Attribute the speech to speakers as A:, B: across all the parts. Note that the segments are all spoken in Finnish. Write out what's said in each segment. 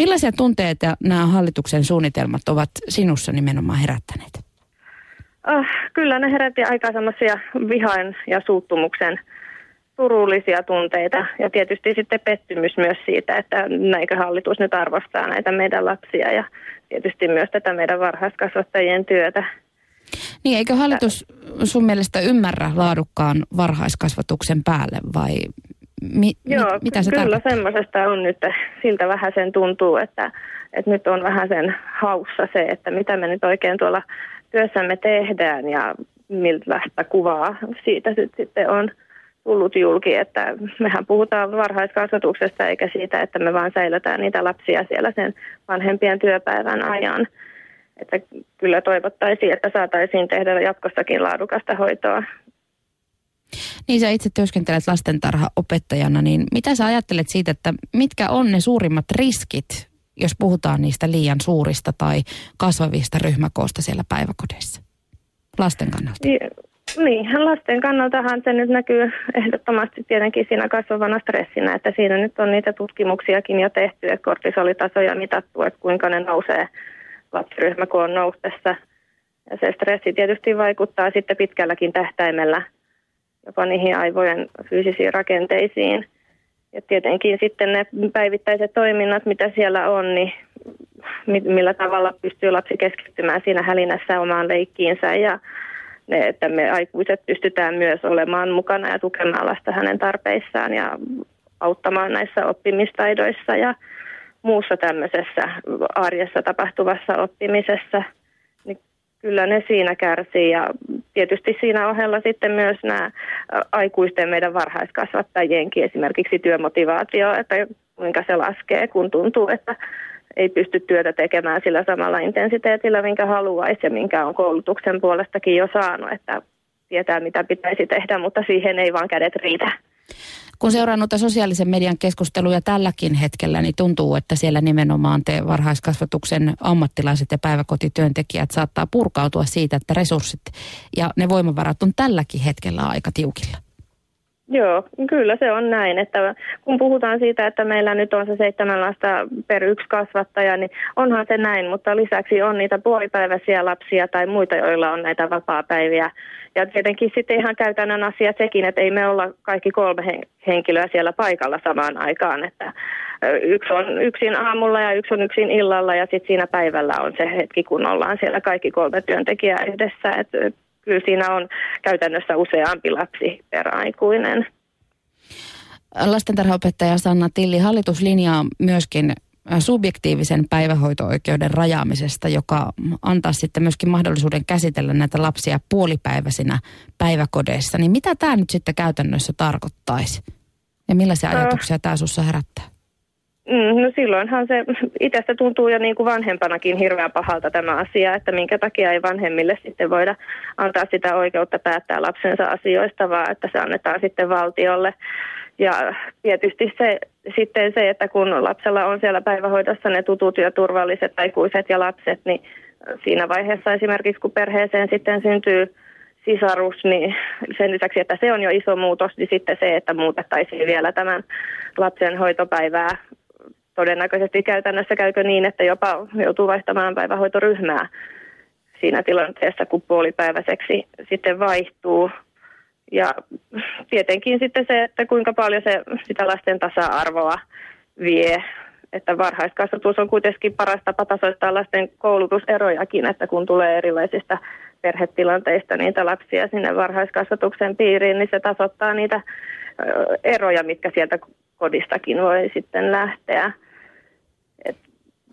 A: Millaisia tunteita nämä hallituksen suunnitelmat ovat sinussa nimenomaan herättäneet?
B: Oh, kyllä ne herätti aika semmoisia vihain ja suuttumuksen surullisia tunteita ja tietysti sitten pettymys myös siitä, että näinkö hallitus nyt arvostaa näitä meidän lapsia ja tietysti myös tätä meidän varhaiskasvattajien työtä.
A: Niin, eikö hallitus sun mielestä ymmärrä laadukkaan varhaiskasvatuksen päälle vai mi,
B: Joo,
A: mit, mitä se
B: kyllä
A: tarkoittaa?
B: semmoisesta on nyt, siltä vähän sen tuntuu, että, että nyt on vähän sen haussa se, että mitä me nyt oikein tuolla työssämme tehdään ja millaista kuvaa siitä sitten on tullut julki, että mehän puhutaan varhaiskasvatuksesta eikä siitä, että me vaan säilytään niitä lapsia siellä sen vanhempien työpäivän ajan. Että kyllä toivottaisiin, että saataisiin tehdä jatkossakin laadukasta hoitoa.
A: Niin sä itse työskentelet lastentarhaopettajana, niin mitä sä ajattelet siitä, että mitkä on ne suurimmat riskit, jos puhutaan niistä liian suurista tai kasvavista ryhmäkoosta siellä päiväkodeissa lasten kannalta?
B: Niin, lasten kannaltahan se nyt näkyy ehdottomasti tietenkin siinä kasvavana stressinä, että siinä nyt on niitä tutkimuksiakin jo tehty, että kortisolitasoja mitattu, että kuinka ne nousee lapsiryhmäkoon noustessa. Ja se stressi tietysti vaikuttaa sitten pitkälläkin tähtäimellä jopa niihin aivojen fyysisiin rakenteisiin. Ja tietenkin sitten ne päivittäiset toiminnat, mitä siellä on, niin millä tavalla pystyy lapsi keskittymään siinä hälinässä omaan leikkiinsä ja ne, että me aikuiset pystytään myös olemaan mukana ja tukemaan lasta hänen tarpeissaan ja auttamaan näissä oppimistaidoissa ja muussa tämmöisessä arjessa tapahtuvassa oppimisessa, niin kyllä ne siinä kärsii. Ja tietysti siinä ohella sitten myös nämä aikuisten meidän varhaiskasvattajienkin esimerkiksi työmotivaatio, että kuinka se laskee, kun tuntuu, että ei pysty työtä tekemään sillä samalla intensiteetillä, minkä haluaisi ja minkä on koulutuksen puolestakin jo saanut, että tietää mitä pitäisi tehdä, mutta siihen ei vaan kädet riitä.
A: Kun seuraa noita sosiaalisen median keskusteluja tälläkin hetkellä, niin tuntuu, että siellä nimenomaan te varhaiskasvatuksen ammattilaiset ja päiväkotityöntekijät saattaa purkautua siitä, että resurssit ja ne voimavarat on tälläkin hetkellä aika tiukilla.
B: Joo, kyllä se on näin, että kun puhutaan siitä, että meillä nyt on se seitsemän lasta per yksi kasvattaja, niin onhan se näin, mutta lisäksi on niitä puolipäiväisiä lapsia tai muita, joilla on näitä vapaa-päiviä. Ja tietenkin sitten ihan käytännön asia sekin, että ei me olla kaikki kolme henkilöä siellä paikalla samaan aikaan, että yksi on yksin aamulla ja yksi on yksin illalla ja sitten siinä päivällä on se hetki, kun ollaan siellä kaikki kolme työntekijää yhdessä, että kyllä siinä on käytännössä useampi lapsi per aikuinen.
A: Lastentarhaopettaja Sanna Tilli, hallitus linjaa myöskin subjektiivisen päivähoito-oikeuden rajaamisesta, joka antaa sitten myöskin mahdollisuuden käsitellä näitä lapsia puolipäiväisinä päiväkodeissa. Niin mitä tämä nyt sitten käytännössä tarkoittaisi? Ja millaisia ajatuksia tämä sinussa herättää?
B: Mm, no silloinhan se itsestä tuntuu jo niin kuin vanhempanakin hirveän pahalta tämä asia, että minkä takia ei vanhemmille sitten voida antaa sitä oikeutta päättää lapsensa asioista, vaan että se annetaan sitten valtiolle. Ja tietysti se, sitten se, että kun lapsella on siellä päivähoidossa ne tutut ja turvalliset aikuiset ja lapset, niin siinä vaiheessa esimerkiksi kun perheeseen sitten syntyy sisarus, niin sen lisäksi, että se on jo iso muutos, niin sitten se, että muutettaisiin vielä tämän lapsen hoitopäivää todennäköisesti käytännössä käykö niin, että jopa joutuu vaihtamaan päivähoitoryhmää siinä tilanteessa, kun puolipäiväiseksi sitten vaihtuu. Ja tietenkin sitten se, että kuinka paljon se sitä lasten tasa-arvoa vie. Että varhaiskasvatus on kuitenkin paras tapa tasoittaa lasten koulutuserojakin, että kun tulee erilaisista perhetilanteista niitä lapsia sinne varhaiskasvatuksen piiriin, niin se tasoittaa niitä eroja, mitkä sieltä kodistakin voi sitten lähteä. Et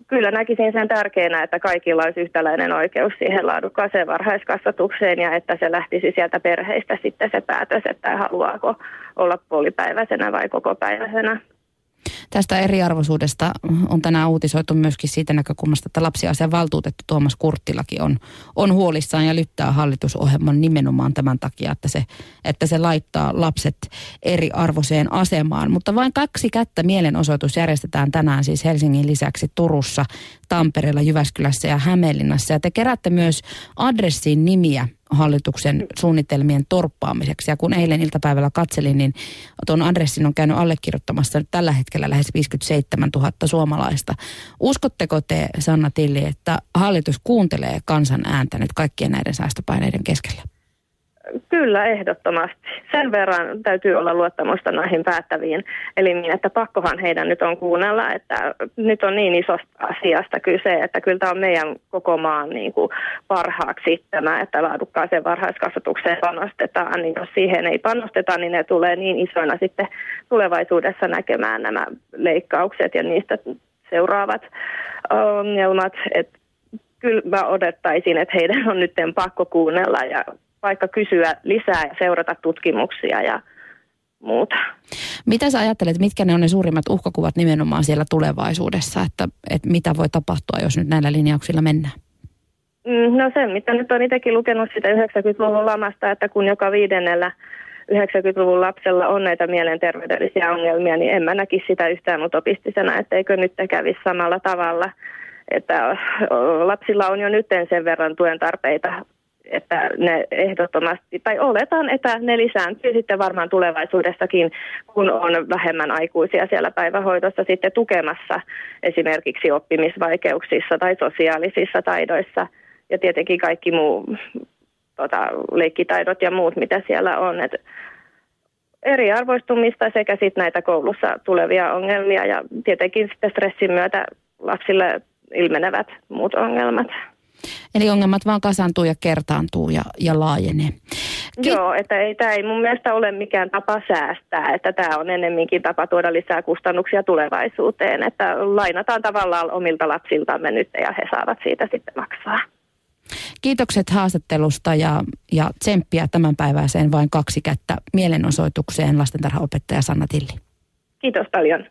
B: kyllä näkisin sen tärkeänä, että kaikilla olisi yhtäläinen oikeus siihen laadukkaaseen varhaiskasvatukseen ja että se lähtisi sieltä perheistä sitten se päätös, että haluaako olla puolipäiväisenä vai kokopäiväisenä.
A: Tästä eriarvoisuudesta on tänään uutisoitu myöskin siitä näkökulmasta, että lapsiasian valtuutettu Tuomas Kurttilakin on, on huolissaan ja lyttää hallitusohjelman nimenomaan tämän takia, että se, että se laittaa lapset eriarvoiseen asemaan. Mutta vain kaksi kättä mielenosoitus järjestetään tänään siis Helsingin lisäksi Turussa, Tampereella, Jyväskylässä ja Hämeenlinnassa. Ja te keräätte myös adressiin nimiä hallituksen suunnitelmien torppaamiseksi. Ja kun eilen iltapäivällä katselin, niin tuon adressin on käynyt allekirjoittamassa nyt tällä hetkellä lähes 57 000 suomalaista. Uskotteko te, Sanna Tilli, että hallitus kuuntelee kansan ääntä nyt kaikkien näiden säästöpaineiden keskellä?
B: Kyllä, ehdottomasti. Sen verran täytyy olla luottamusta noihin päättäviin elimiin, että pakkohan heidän nyt on kuunnella, että nyt on niin isosta asiasta kyse, että kyllä tämä on meidän koko maan niin kuin parhaaksi tämä, että laadukkaaseen varhaiskasvatukseen panostetaan, niin jos siihen ei panosteta, niin ne tulee niin isoina sitten tulevaisuudessa näkemään nämä leikkaukset ja niistä seuraavat ongelmat, että kyllä mä odottaisin, että heidän on nyt pakko kuunnella ja vaikka kysyä lisää ja seurata tutkimuksia ja muuta.
A: Mitä sä ajattelet, mitkä ne on ne suurimmat uhkakuvat nimenomaan siellä tulevaisuudessa, että, että mitä voi tapahtua, jos nyt näillä linjauksilla mennään?
B: Mm, no se, mitä nyt on itsekin lukenut sitä 90-luvun lamasta, että kun joka viidennellä 90-luvun lapsella on näitä mielenterveydellisiä ongelmia, niin en mä näkisi sitä yhtään utopistisena, etteikö nyt kävisi samalla tavalla. Että lapsilla on jo nyt sen verran tuen tarpeita että ne ehdottomasti, tai oletan, että ne lisääntyy sitten varmaan tulevaisuudessakin, kun on vähemmän aikuisia siellä päivähoidossa sitten tukemassa esimerkiksi oppimisvaikeuksissa tai sosiaalisissa taidoissa ja tietenkin kaikki muu tota, leikkitaidot ja muut, mitä siellä on. Et eriarvoistumista sekä sitten näitä koulussa tulevia ongelmia ja tietenkin sitten stressin myötä lapsille ilmenevät muut ongelmat.
A: Eli ongelmat vaan kasantuu ja kertaantuu ja, ja laajenee.
B: Ki- Joo, että ei, tämä ei mun mielestä ole mikään tapa säästää, että tämä on ennemminkin tapa tuoda lisää kustannuksia tulevaisuuteen, että lainataan tavallaan omilta lapsiltamme nyt ja he saavat siitä sitten maksaa.
A: Kiitokset haastattelusta ja, ja tsemppiä tämänpäiväiseen vain kaksi kättä mielenosoitukseen lastentarhaopettaja Sanna Tilli.
B: Kiitos paljon.